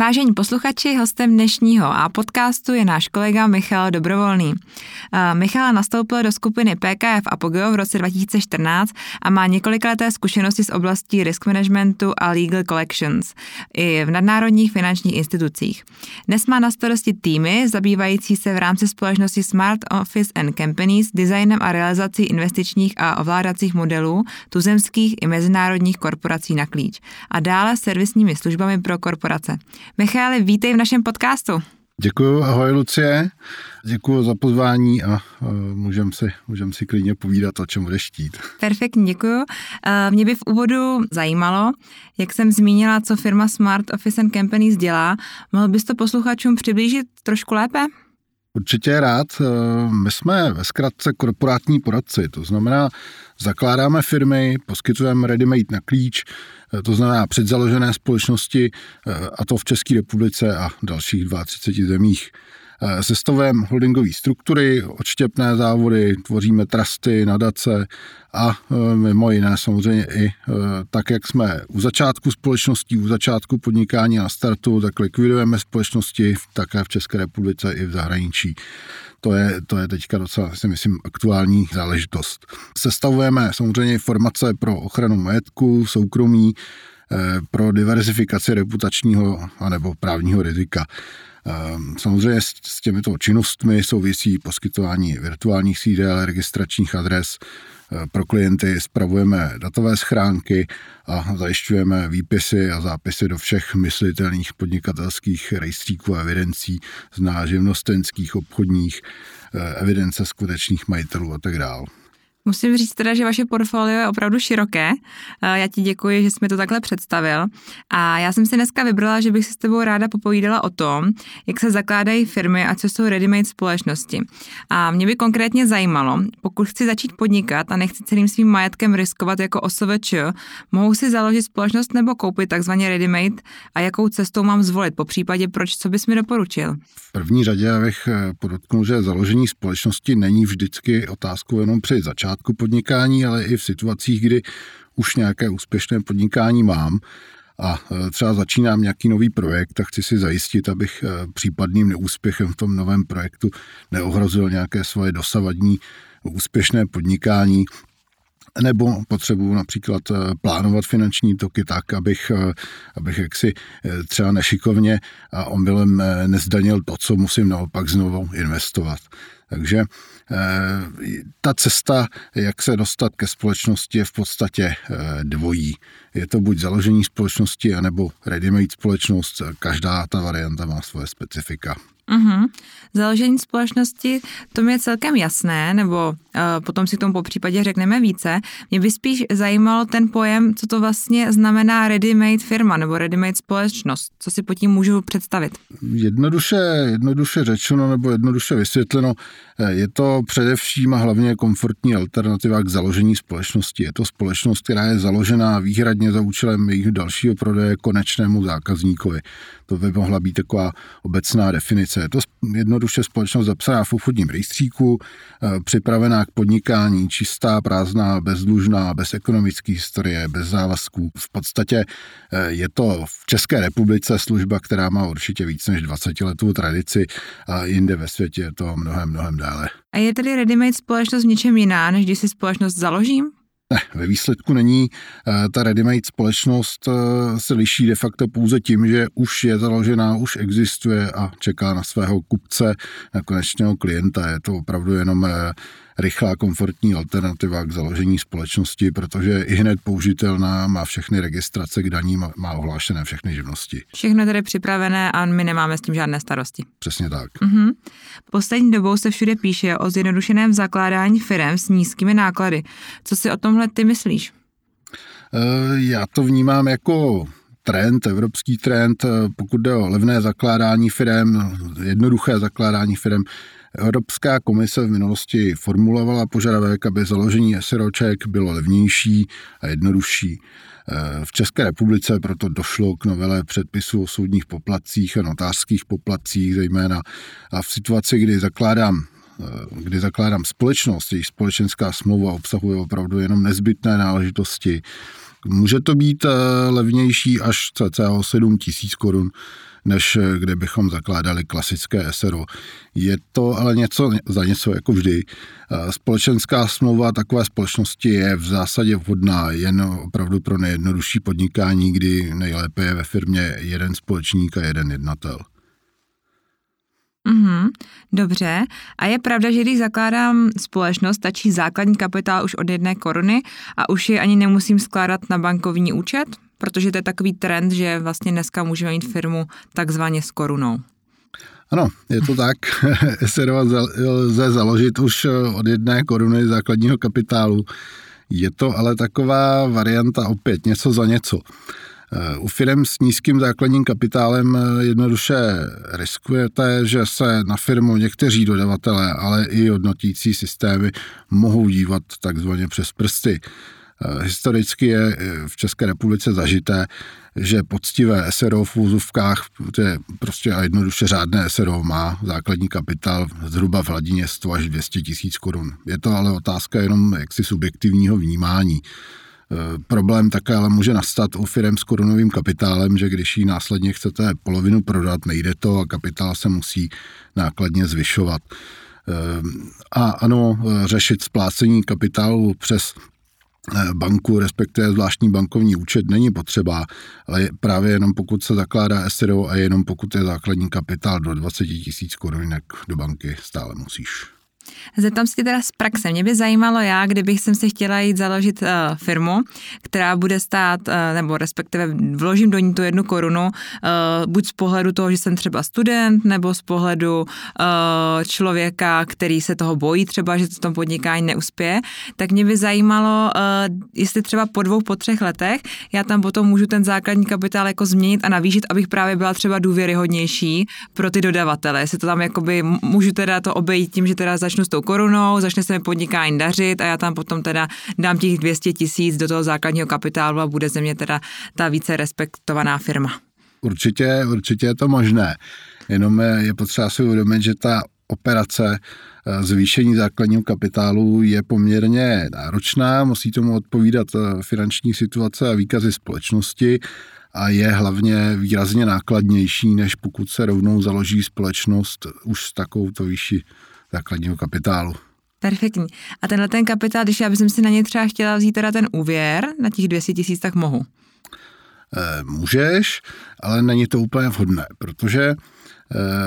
Vážení posluchači, hostem dnešního a podcastu je náš kolega Michal Dobrovolný. Eh, Michal nastoupil do skupiny PKF Apogeo v roce 2014 a má několikleté zkušenosti z oblastí risk managementu a legal collections i v nadnárodních finančních institucích. Dnes má na starosti týmy zabývající se v rámci společnosti Smart Office and Companies designem a realizací investičních a ovládacích modelů tuzemských i mezinárodních korporací na klíč a dále servisními službami pro korporace. Michale, vítej v našem podcastu. Děkuji, ahoj Lucie, děkuji za pozvání a můžeme si, můžem si klidně povídat, o čem budeš štít. Perfektně, děkuji. Mě by v úvodu zajímalo, jak jsem zmínila, co firma Smart Office and Companies dělá. Mohl bys to posluchačům přiblížit trošku lépe? Určitě rád. My jsme ve zkratce korporátní poradci, to znamená, zakládáme firmy, poskytujeme ready-made na klíč, to znamená předzaložené společnosti, a to v České republice a dalších 32 zemích. Sestavujeme holdingové struktury, odštěpné závody, tvoříme trusty, nadace a mimo jiné samozřejmě i tak, jak jsme u začátku společností, u začátku podnikání na startu, tak likvidujeme společnosti také v České republice i v zahraničí. To je, to je teďka docela, si myslím, aktuální záležitost. Sestavujeme samozřejmě formace pro ochranu majetku, soukromí, eh, pro diverzifikaci reputačního anebo právního rizika. Ehm, samozřejmě s těmito činnostmi souvisí poskytování virtuálních sídel, registračních adres, Eh, pro klienty spravujeme datové schránky a zajišťujeme výpisy a zápisy do všech myslitelných podnikatelských rejstříků a evidencí, zná živnostenských, obchodních, eh, evidence skutečných majitelů a tak dále. Musím říct teda, že vaše portfolio je opravdu široké. Eh, já ti děkuji, že jsi mi to takhle představil. A já jsem si dneska vybrala, že bych si s tebou ráda popovídala o tom, jak se zakládají firmy a co jsou ready-made společnosti. A mě by konkrétně zajímalo, pokud chci začít podnikat a nechci celým svým majetkem riskovat jako OSVČ, mohu si založit společnost nebo koupit takzvaně ready-made a jakou cestou mám zvolit, po případě proč, co bys mi doporučil? V první řadě bych eh, podotknul, že založení společnosti není vždycky otázkou jenom při začátku začátku podnikání, ale i v situacích, kdy už nějaké úspěšné podnikání mám a e, třeba začínám nějaký nový projekt a chci si zajistit, abych e, případným neúspěchem v tom novém projektu neohrozil nějaké svoje dosavadní úspěšné podnikání, nebo potřebuji například e, plánovat finanční toky tak, abych, abych jaksi třeba nešikovně a omylem nezdanil to, co musím naopak znovu investovat. Takže eh, ta cesta, jak se dostat ke společnosti, je v podstatě eh, dvojí. Je to buď založení společnosti, anebo ready-made společnost. Každá ta varianta má svoje specifika. Mm-hmm. Založení společnosti, to mi je celkem jasné, nebo uh, potom si k tomu po případě řekneme více. Mě by spíš zajímalo ten pojem, co to vlastně znamená ready-made firma nebo ready-made společnost. Co si pod tím můžu představit? Jednoduše, jednoduše řečeno nebo jednoduše vysvětleno, je to především a hlavně komfortní alternativa k založení společnosti. Je to společnost, která je založená výhradně za účelem jejich dalšího prodeje konečnému zákazníkovi. To by mohla být taková obecná definice. Je to jednoduše společnost zapsaná v obchodním rejstříku, eh, připravená k podnikání, čistá, prázdná, bezdlužná, bez ekonomické historie, bez závazků. V podstatě eh, je to v České republice služba, která má určitě víc než 20 letou tradici a jinde ve světě je to mnohem, mnohem dále. A je tedy ready-made společnost v něčem jiná, než když si společnost založím? Ne, ve výsledku není. Eh, ta ready-made společnost eh, se liší de facto pouze tím, že už je založená, už existuje a čeká na svého kupce, na konečného klienta. Je to opravdu jenom eh, rychlá, komfortní alternativa k založení společnosti, protože i hned použitelná, má všechny registrace k daním, má ohlášené všechny živnosti. Všechno je tedy připravené a my nemáme s tím žádné starosti. Přesně tak. Uh-huh. Poslední dobou se všude píše o zjednodušeném zakládání firm s nízkými náklady. Co si o tomhle ty myslíš? Eh, já to vnímám jako trend, evropský trend, eh, pokud jde o levné zakládání firm, jednoduché zakládání firm, Evropská komise v minulosti formulovala požadavek, aby založení SROček bylo levnější a jednodušší. Eh, v České republice proto došlo k novele předpisu o soudních poplatcích a notářských poplatcích zejména. A v situaci, kdy zakládám kdy zakládám společnost, její společenská smlouva obsahuje opravdu jenom nezbytné náležitosti, může to být levnější až cca 7 tisíc korun než eh, kde bychom zakládali klasické SRO. Je to ale něco za něco, jako vždy. Eh, společenská smlouva takové společnosti je v zásadě vhodná jen opravdu pro nejjednodušší podnikání, kdy nejlépe je ve firmě jeden společník a jeden jednatel. Dobře. A je pravda, že když zakládám společnost, stačí základní kapitál už od jedné koruny a už je ani nemusím skládat na bankovní účet? protože to je takový trend, že vlastně dneska můžeme mít firmu takzvaně s korunou. Ano, je to tak. SRO lze založit už od jedné koruny základního kapitálu. Je to ale taková varianta opět něco za něco. U firm s nízkým základním kapitálem jednoduše riskujete, že se na firmu někteří dodavatelé, ale i hodnotící systémy mohou dívat takzvaně přes prsty. Eh, historicky je eh, v České republice zažité, že poctivé SRO v úzovkách, je prostě a jednoduše řádné SRO má základní kapitál zhruba v hladině 100 až 200 tisíc korun. Je to ale otázka jenom jaksi subjektivního vnímání. Eh, problém také ale může nastat u firm s korunovým kapitálem, že když ji následně chcete polovinu prodat, nejde to a kapitál se musí nákladně zvyšovat. A ano, řešit splácení kapitálu přes Eh, banku, respektive zvláštní bankovní účet není potřeba, ale právě jenom pokud se zakládá SRO a jenom pokud je základní kapitál do 20 tisíc korun, do banky stále musíš. Zeptám se teda z praxe. Mě by zajímalo já, kdybych jsem si chtěla jít založit uh, firmu, která bude stát, uh, nebo respektive vložím do ní tu jednu korunu, uh, buď z pohledu toho, že jsem třeba student, nebo z pohledu uh, člověka, který se toho bojí třeba, že to v tom podnikání neuspěje, tak mě by zajímalo, uh, jestli třeba po dvou, po třech letech já tam potom můžu ten základní kapitál jako změnit a navýšit, abych právě byla třeba důvěryhodnější pro ty dodavatele. Jestli to tam jakoby můžu teda to obejít tím, že teda začnu s tou korunou, začne se mi podnikání dařit a já tam potom teda dám těch 200 tisíc do toho základního kapitálu a bude ze mě teda ta více respektovaná firma. Určitě, určitě je to možné. Jenom je potřeba si uvědomit, že ta operace eh, zvýšení základního kapitálu je poměrně náročná, musí tomu odpovídat eh, finanční situace a výkazy společnosti a je hlavně výrazně nákladnější, než pokud se rovnou založí společnost už s takovouto výši základního kapitálu. Perfektní. A tenhle ten kapitál, když já bych si na něj třeba chtěla vzít teda ten úvěr na těch 200 tisíc, tak mohu? E, můžeš, ale není to úplně vhodné, protože e,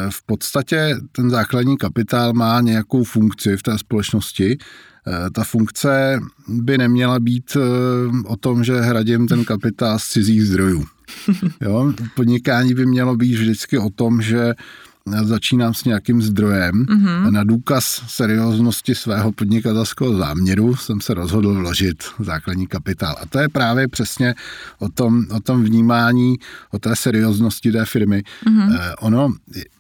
v podstatě ten základní kapitál má nějakou funkci v té společnosti. E, ta funkce by neměla být o tom, že hradím ten kapitál z cizích zdrojů. Jo? Podnikání by mělo být vždycky o tom, že začínám s nějakým zdrojem mm-hmm. a na důkaz serióznosti svého podnikatelského záměru jsem se rozhodl vložit základní kapitál. A to je právě přesně o tom, o tom vnímání, o té serióznosti té firmy. Mm-hmm. Eh, ono,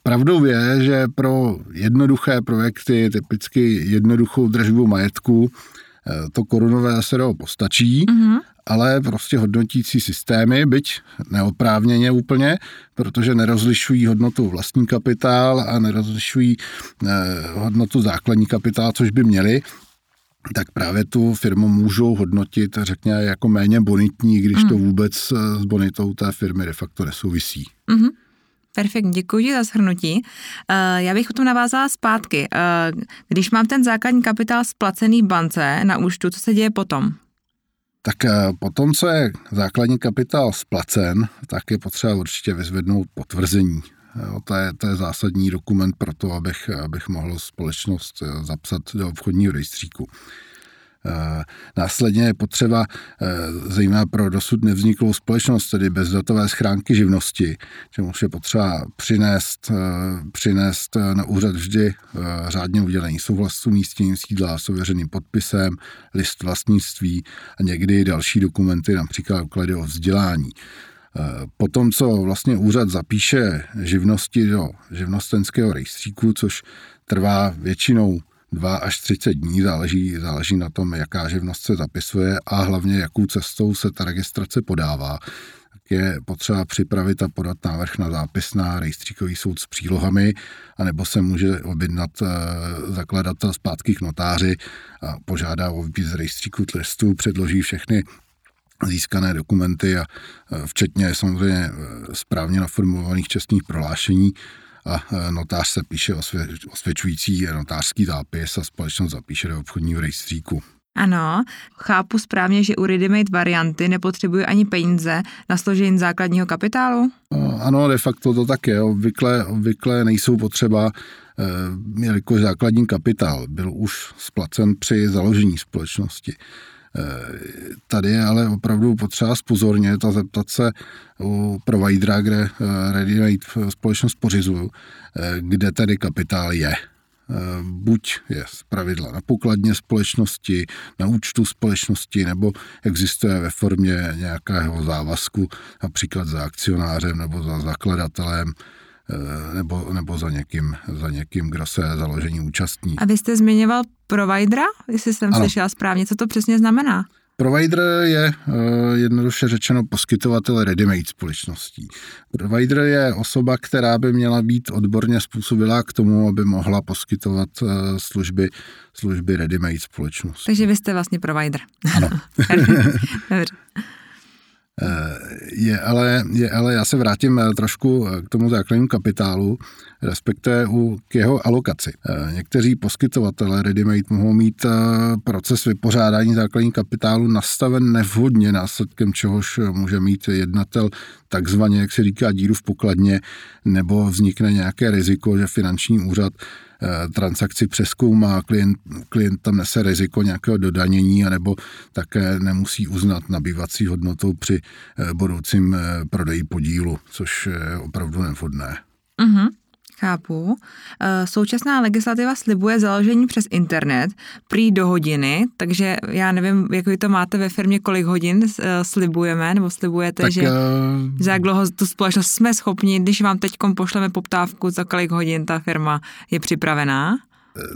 pravdou je, že pro jednoduché projekty, typicky jednoduchou držbu majetku, to korunové SRO postačí, mm-hmm ale prostě hodnotící systémy, byť neoprávněně úplně, protože nerozlišují hodnotu vlastní kapitál a nerozlišují eh, hodnotu základní kapitál, což by měli, tak právě tu firmu můžou hodnotit, řekněme, jako méně bonitní, když mm. to vůbec eh, s bonitou té firmy de facto nesouvisí. Mm-hmm. Perfekt, děkuji za shrnutí. Eh, já bych o tom navázala zpátky. Když mám ten základní kapitál splacený bance na účtu, co se děje potom? Tak eh, potom, co je základní kapitál splacen, tak je potřeba určitě vyzvednout potvrzení. Jo, to, je, to je zásadní dokument pro to, abych, abych mohl společnost eh, zapsat do obchodního rejstříku. Eh, následně je potřeba, eh, zejména pro dosud nevzniklou společnost, tedy bezdatové schránky živnosti, čemu je potřeba přinést, eh, přinést na úřad vždy řádně udělení souhlasu umístěním sídla s ověřeným podpisem, list vlastnictví a někdy další dokumenty, například uklady o vzdělání. Potom, co vlastně úřad zapíše živnosti do živnostenského rejstříku, což trvá většinou 2 až 30 dní, záleží, záleží na tom, jaká živnost se zapisuje a hlavně jakou cestou se ta registrace podává. je potřeba připravit a podat návrh na zápis na rejstříkový soud s přílohami, anebo se může objednat eh, zakladatel zpátky k notáři a požádá o výpis z rejstříku trestů, předloží všechny získané dokumenty a eh, včetně samozřejmě eh, správně naformulovaných čestných prohlášení a notář se píše osvědčující notářský zápis a společnost zapíše do obchodního rejstříku. Ano, chápu správně, že u Redimate varianty nepotřebuje ani peníze na složení základního kapitálu? Ano, de facto to tak je. Obvykle, obvykle nejsou potřeba, eh, jelikož základní kapitál byl už splacen při založení společnosti. Eh, tady je ale opravdu potřeba spozornit a zeptat se u providera, kde eh, Redimate společnost pořizuju, kde tedy kapitál je. Eh, buď je z pravidla na pokladně společnosti, na účtu společnosti, nebo existuje ve formě nějakého závazku, například za akcionářem nebo za zakladatelem, eh, nebo, nebo za, někým, za někým, kdo se založení účastní. A vy jste zmiňoval providera, jestli jsem ano. slyšela správně, co to přesně znamená? Provider je eh, jednoduše řečeno poskytovatel ready-made společností. Provider je osoba, která by měla být odborně způsobilá k tomu, aby mohla poskytovat eh, služby, služby ready-made společnosti. Takže vy jste vlastně provider. Ano. Eh, je ale, je ale, já se vrátím eh, trošku eh, k tomu základnímu kapitálu, respektive u, k jeho alokaci. Někteří poskytovatelé Redimate mohou mít proces vypořádání základního kapitálu nastaven nevhodně, následkem čehož může mít jednatel takzvaně, jak se říká, díru v pokladně, nebo vznikne nějaké riziko, že finanční úřad Eh, transakci přeskoumá, klient, klient tam nese riziko nějakého dodanění, anebo také nemusí uznat nabývací hodnotu při eh, budoucím eh, prodeji podílu, což je opravdu nevhodné. Uh-huh. Chápu. Eh, současná legislativa slibuje založení přes internet, prý do hodiny, takže já nevím, jak vy to máte ve firmě, kolik hodin eh, slibujeme, nebo slibujete, tak, že uh... za jak dlouho tu společnost jsme schopni, když vám teď pošleme poptávku, za kolik hodin ta firma je připravená?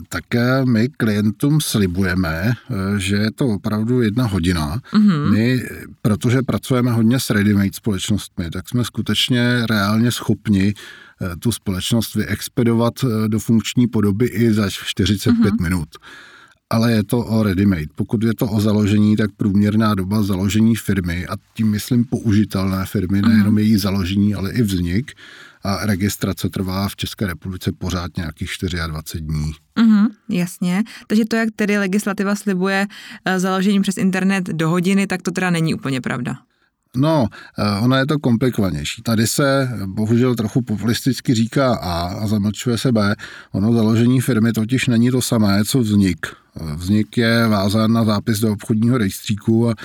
tak my klientům slibujeme, že je to opravdu jedna hodina. Mm-hmm. My, protože pracujeme hodně s ready společnostmi, tak jsme skutečně reálně schopni Eh, tu společnost vyexpedovat eh, do funkční podoby i za 45 mm-hmm. minut. Ale je to o ready-made. Pokud je to o založení, tak průměrná doba založení firmy, a tím myslím použitelné firmy, mm-hmm. nejenom její založení, ale i vznik, a registrace trvá v České republice pořád nějakých 24 dní. Mm-hmm, jasně. Takže to, jak tedy legislativa slibuje eh, založení přes internet do hodiny, tak to teda není úplně pravda. No, eh, ono je to komplikovanější. Tady se bohužel trochu populisticky říká A a zamlčuje se B. Ono založení firmy totiž není to samé, co vznik. Eh, vznik je vázán na zápis do obchodního rejstříku a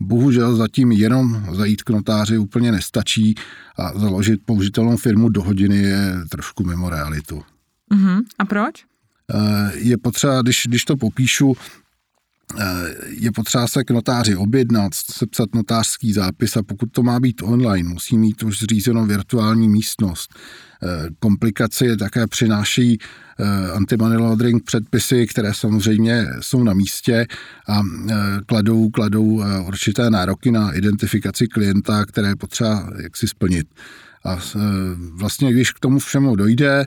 bohužel zatím jenom zajít k notáři úplně nestačí a založit použitelnou firmu do hodiny je trošku mimo realitu. Uh-huh. A proč? Eh, je potřeba, když, když to popíšu, je potřeba se k notáři objednat, sepsat notářský zápis a pokud to má být online, musí mít už zřízenou virtuální místnost. Eh, komplikace je také přináší eh, anti-money laundering předpisy, které samozřejmě jsou na místě a kladou, kladou určité nároky na identifikaci klienta, které je potřeba jaksi splnit. A vlastně, když k tomu všemu dojde,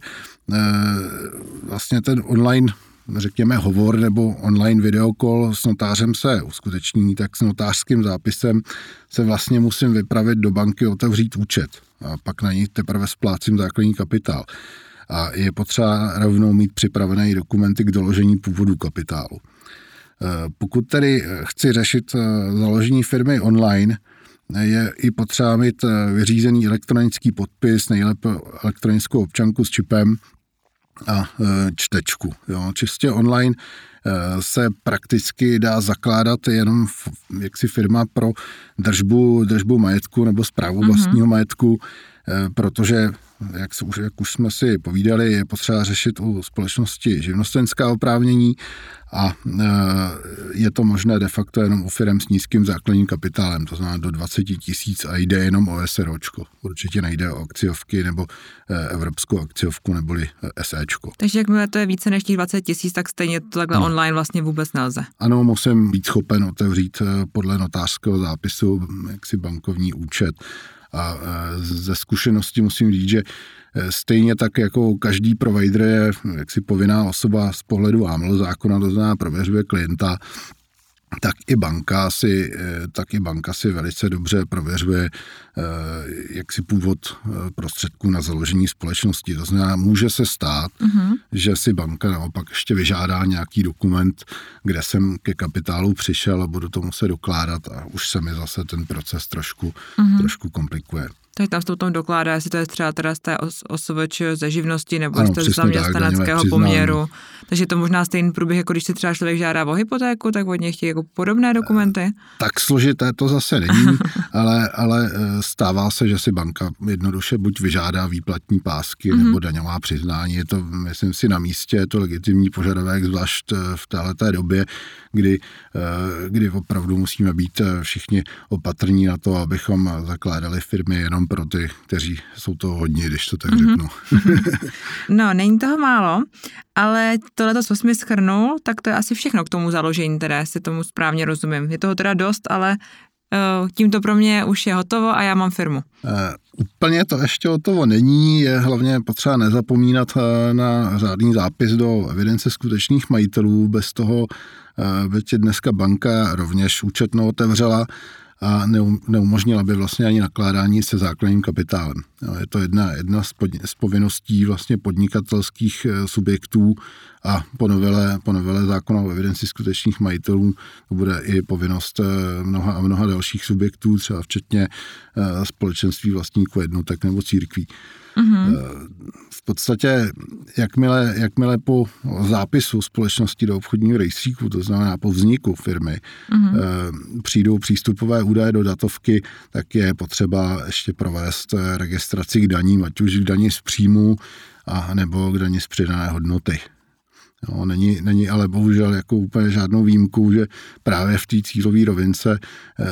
vlastně ten online řekněme, hovor nebo online videokol s notářem se uskuteční, tak s notářským zápisem se vlastně musím vypravit do banky, otevřít účet a pak na ní teprve splácím základní kapitál. A je potřeba rovnou mít připravené dokumenty k doložení původu kapitálu. E, pokud tedy chci řešit e, založení firmy online, je i potřeba mít vyřízený elektronický podpis, nejlépe elektronickou občanku s čipem, a e, čtečku. Jo. Čistě online e, se prakticky dá zakládat jenom jaksi firma pro držbu, držbu majetku nebo zprávu mm-hmm. vlastního majetku, e, protože jak, se, jak už jsme si povídali, je potřeba řešit u společnosti živnostenská oprávnění a e, je to možné de facto jenom u firm s nízkým základním kapitálem, to znamená do 20 tisíc a jde jenom o SROčko. Určitě nejde o akciovky nebo e, evropskou akciovku neboli e, SEčko. Takže jakmile to je více než těch 20 tisíc, tak stejně to takhle no. online vlastně vůbec nelze. Ano, musím být schopen otevřít podle notářského zápisu jaksi bankovní účet A ze zkušenosti musím říct, že Stejně tak jako každý provider je jaksi povinná osoba z pohledu AML zákona, to znamená prověřuje klienta, tak i banka si, eh, tak i banka si velice dobře prověřuje eh, jak si původ eh, prostředků na založení společnosti. To znamená, může se stát, uh-huh. že si banka naopak ještě vyžádá nějaký dokument, kde jsem ke kapitálu přišel a budu to muset dokládat a už se mi zase ten proces trošku, uh-huh. trošku komplikuje tak tam v tom dokládá, jestli to je třeba teda z té os- OSVČ ze živnosti nebo ano, z zaměstnaneckého poměru. Takže to možná stejný průběh, jako když si třeba člověk žádá o hypotéku, tak od něj chtějí jako podobné dokumenty. Tak složité to zase není, ale, ale eh, stává se, že si banka jednoduše buď vyžádá výplatní pásky mm-hmm. nebo daňová přiznání. Je to, myslím si, na místě, je to legitimní požadavek, zvlášť eh, v této době, kdy, eh, kdy opravdu musíme být všichni opatrní na to, abychom zakládali firmy jenom pro ty, kteří jsou to hodně, když to tak mm-hmm. řeknu. no, není toho málo, ale tohle, co jsi mi schrnul, tak to je asi všechno k tomu založení, teda si tomu správně rozumím. Je toho teda dost, ale uh, tím to pro mě už je hotovo a já mám firmu. Uh, úplně to ještě hotovo není, je hlavně potřeba nezapomínat uh, na řádný zápis do evidence skutečných majitelů, bez toho by dneska banka rovněž účetnou otevřela, a neumožnila by vlastně ani nakládání se základním kapitálem. Je to jedna, jedna z, pod, z povinností vlastně podnikatelských eh, subjektů a po novele, po novele zákona o evidenci skutečných majitelů to bude i povinnost eh, mnoha a mnoha dalších subjektů, třeba včetně eh, společenství vlastníků jednotek nebo církví. Mm-hmm. V podstatě, jakmile, jakmile po zápisu společnosti do obchodního rejstříku, to znamená po vzniku firmy, mm-hmm. přijdou přístupové údaje do datovky, tak je potřeba ještě provést registraci k daním, ať už k daní z příjmu, a nebo k daní z přidané hodnoty. Jo, není, není ale bohužel jako úplně žádnou výjimku, že právě v té cílové rovince eh,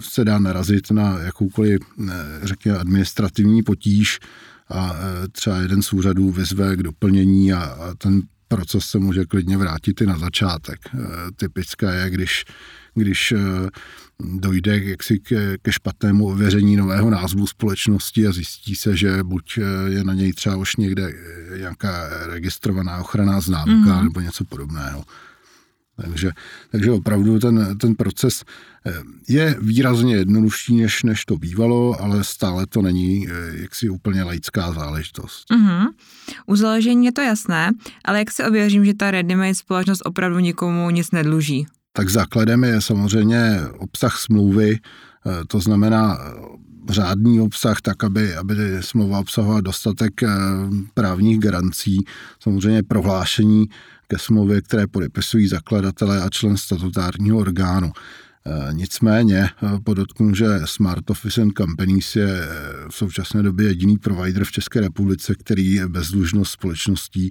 se dá narazit na jakoukoliv, eh, řekněme, administrativní potíž a eh, třeba jeden z úřadů vyzve k doplnění a, a ten proces se může klidně vrátit i na začátek. Eh, typické je, když, když dojde jaksi ke, ke špatnému ověření nového názvu společnosti a zjistí se, že buď eh, je na něj třeba už někde nějaká registrovaná ochranná známka mm. nebo něco podobného. Takže, takže opravdu ten, ten proces je výrazně jednodušší, než, než to bývalo, ale stále to není jaksi úplně laická záležitost. Mm-hmm. U založení je to jasné, ale jak si ověřím, že ta ready společnost opravdu nikomu nic nedluží? Tak základem je samozřejmě obsah smlouvy, eh, to znamená eh, řádný obsah, tak aby, aby smlouva obsahovala dostatek eh, právních garancí, samozřejmě prohlášení ke smlouvě, které podepisují zakladatelé a člen statutárního orgánu. Eh, nicméně eh, podotknu, že Smart Office and Companies je eh, v současné době jediný provider v České republice, který bezdlužnost společností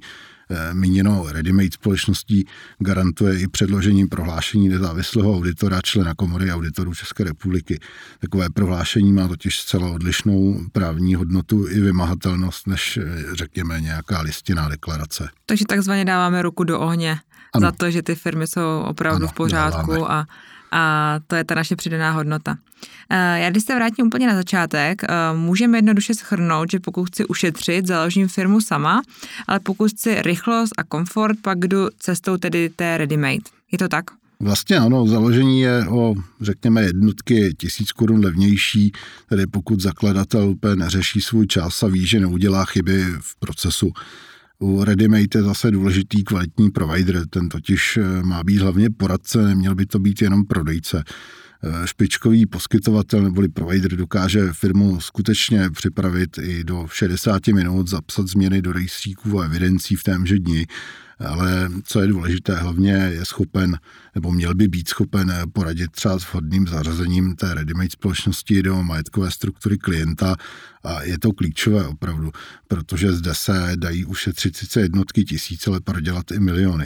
míněno ready-made společností garantuje i předložením prohlášení nezávislého auditora, člena komory auditorů České republiky. Takové prohlášení má totiž zcela odlišnou právní hodnotu i vymahatelnost, než řekněme nějaká listinná deklarace. Takže takzvaně dáváme ruku do ohně ano. za to, že ty firmy jsou opravdu ano, v pořádku dáváme. a a to je ta naše přidaná hodnota. Eh, já když se vrátím úplně na začátek, eh, můžeme jednoduše schrnout, že pokud chci ušetřit, založím firmu sama, ale pokud chci rychlost a komfort, pak jdu cestou tedy té ready-made. Je to tak? Vlastně ano, založení je o, řekněme, jednotky tisíc korun levnější, tedy pokud zakladatel úplně neřeší svůj čas a ví, že neudělá chyby v procesu. U Readymate je zase důležitý kvalitní provider, ten totiž eh, má být hlavně poradce, neměl by to být jenom prodejce. Eh, špičkový poskytovatel neboli provider dokáže firmu skutečně připravit i do 60 minut, zapsat změny do rejstříků a evidencí v témže dni ale co je důležité, hlavně je schopen, nebo měl by být schopen poradit třeba s vhodným zařazením té ready společnosti do majetkové struktury klienta a je to klíčové opravdu, protože zde se dají ušetřit sice jednotky tisíc, ale prodělat i miliony.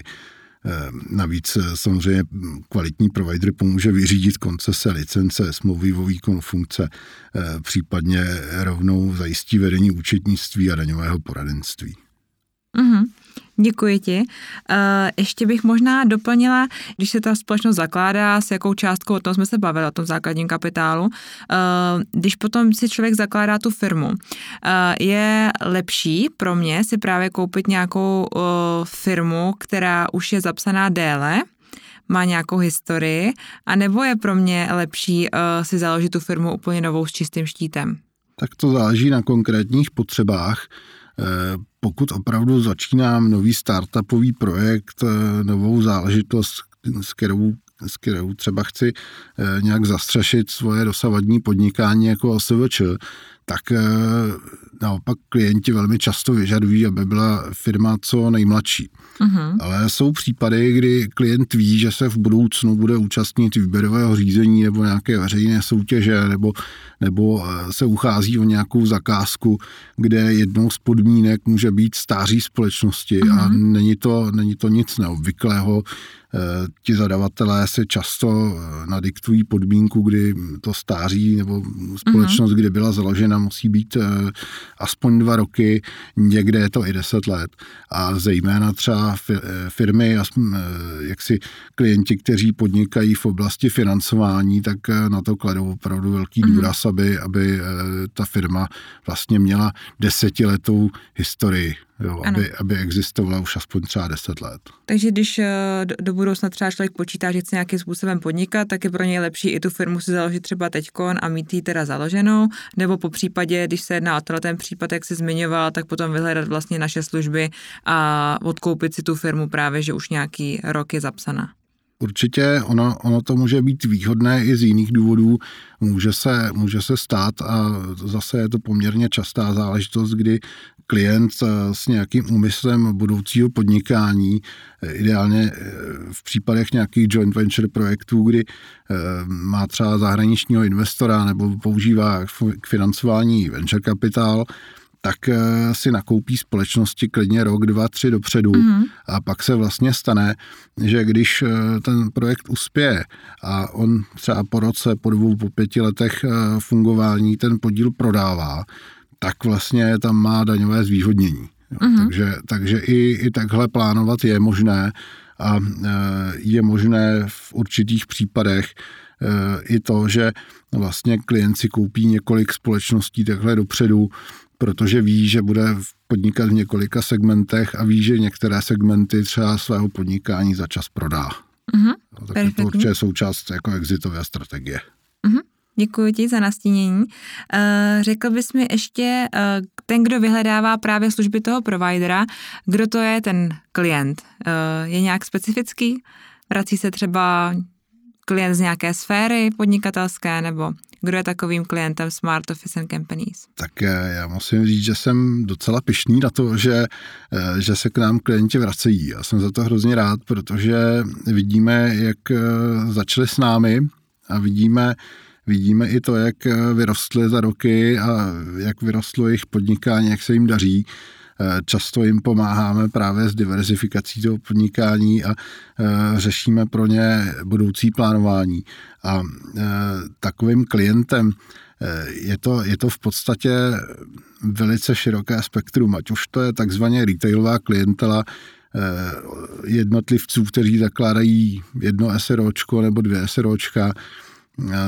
Ehm, navíc eh, samozřejmě kvalitní provider pomůže vyřídit koncese, licence, smlouvy o výkonu funkce, eh, případně rovnou zajistí vedení účetnictví a daňového poradenství. Děkuji ti. Eh, ještě bych možná doplnila, když se ta společnost zakládá, s jakou částkou, o tom jsme se bavili, o tom základním kapitálu, eh, když potom si člověk zakládá tu firmu, eh, je lepší pro mě si právě koupit nějakou firmu, která už je zapsaná déle, má nějakou historii, anebo je pro mě lepší si založit tu firmu úplně novou s čistým štítem? Tak to záleží na konkrétních potřebách pokud opravdu začínám nový startupový projekt, eh, novou záležitost, s kterou, s kterou třeba chci eh, nějak zastřešit svoje dosavadní podnikání jako OSVČ, tak eh, naopak klienti velmi často vyžadují, aby byla firma co nejmladší. Uh-huh. Ale jsou případy, kdy klient ví, že se v budoucnu bude účastnit výběrového řízení nebo nějaké veřejné soutěže, nebo, nebo eh, se uchází o nějakou zakázku, kde jednou z podmínek může být stáří společnosti uh-huh. a mhm. není to, není to nic neobvyklého. Eh, ti zadavatelé se často nadiktují podmínku, kdy to stáří nebo společnost, uh-huh. kdy byla založena, musí být aspoň dva roky, někde je to i deset let. A zejména třeba firmy, jaksi klienti, kteří podnikají v oblasti financování, tak eh, na to kladou opravdu velký mhm. důraz, aby, aby eh, ta firma vlastně měla desetiletou historii jo, aby, aby existovala už aspoň třeba 10 let. Takže když eh, do, do budoucna třeba člověk počítá, že chce nějakým způsobem podnikat, tak je pro něj lepší i tu firmu si založit třeba teďkon a mít ji teda založenou, nebo po případě, když se jedná o ten případ, jak jsi zmiňoval, tak potom vyhledat vlastně naše služby a odkoupit si tu firmu právě, že už nějaký rok je zapsaná. Určitě ono, ono to může být výhodné i z jiných důvodů. Může se, může se stát a zase je to poměrně častá záležitost, kdy klient eh, s nějakým úmyslem budoucího podnikání, eh, ideálně eh, v případech nějakých joint venture projektů, kdy má třeba zahraničního investora nebo používá k financování venture kapitál, tak si nakoupí společnosti klidně rok, dva, tři dopředu mm-hmm. a pak se vlastně stane, že když ten projekt uspěje a on třeba po roce, po dvou, po pěti letech fungování ten podíl prodává, tak vlastně tam má daňové zvýhodnění. Mm-hmm. Takže, takže i, i takhle plánovat je možné a e, je možné v určitých případech e, i to, že vlastně klient si koupí několik společností takhle dopředu, protože ví, že bude podnikat v několika segmentech a ví, že některé segmenty třeba svého podnikání za čas prodá. Mm-hmm. No, tak je to určitě součást jako exitové strategie. Děkuji ti za nastínění. Eh, řekl bys mi ještě, eh, ten, kdo vyhledává právě služby toho providera, kdo to je ten klient? Eh, je nějak specifický? Vrací se třeba klient z nějaké sféry podnikatelské, nebo kdo je takovým klientem Smart Office and Companies? Tak já musím říct, že jsem docela pišný na to, že, že se k nám klienti vracejí. Já jsem za to hrozně rád, protože vidíme, jak začali s námi a vidíme, Vidíme i to, jak eh, vyrostly za roky a jak vyrostlo jejich podnikání, jak se jim daří. Eh, často jim pomáháme právě s diverzifikací toho podnikání a eh, řešíme pro ně budoucí plánování. A takovým klientem je to, je to v podstatě velice široké spektrum, ať už to je takzvaně retailová klientela, jednotlivců, kteří zakládají jedno SROčko nebo dvě SROčka,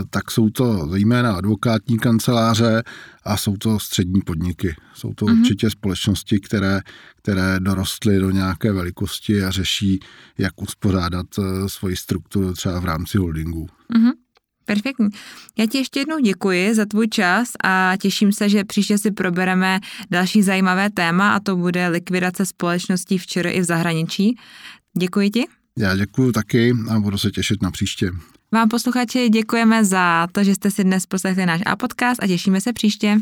tak jsou to zejména advokátní kanceláře a jsou to střední podniky. Jsou to mm-hmm. určitě společnosti, které, které dorostly do nějaké velikosti a řeší, jak uspořádat eh, svoji strukturu třeba v rámci holdingu. Mm-hmm. Perfektní. Já ti ještě jednou děkuji za tvůj čas a těším se, že příště si probereme další zajímavé téma a to bude likvidace společností v ČR i v zahraničí. Děkuji ti. Já děkuji taky a budu se těšit na příště. Vám posluchači děkujeme za to, že jste si dnes poslechli náš A podcast a těšíme se příště.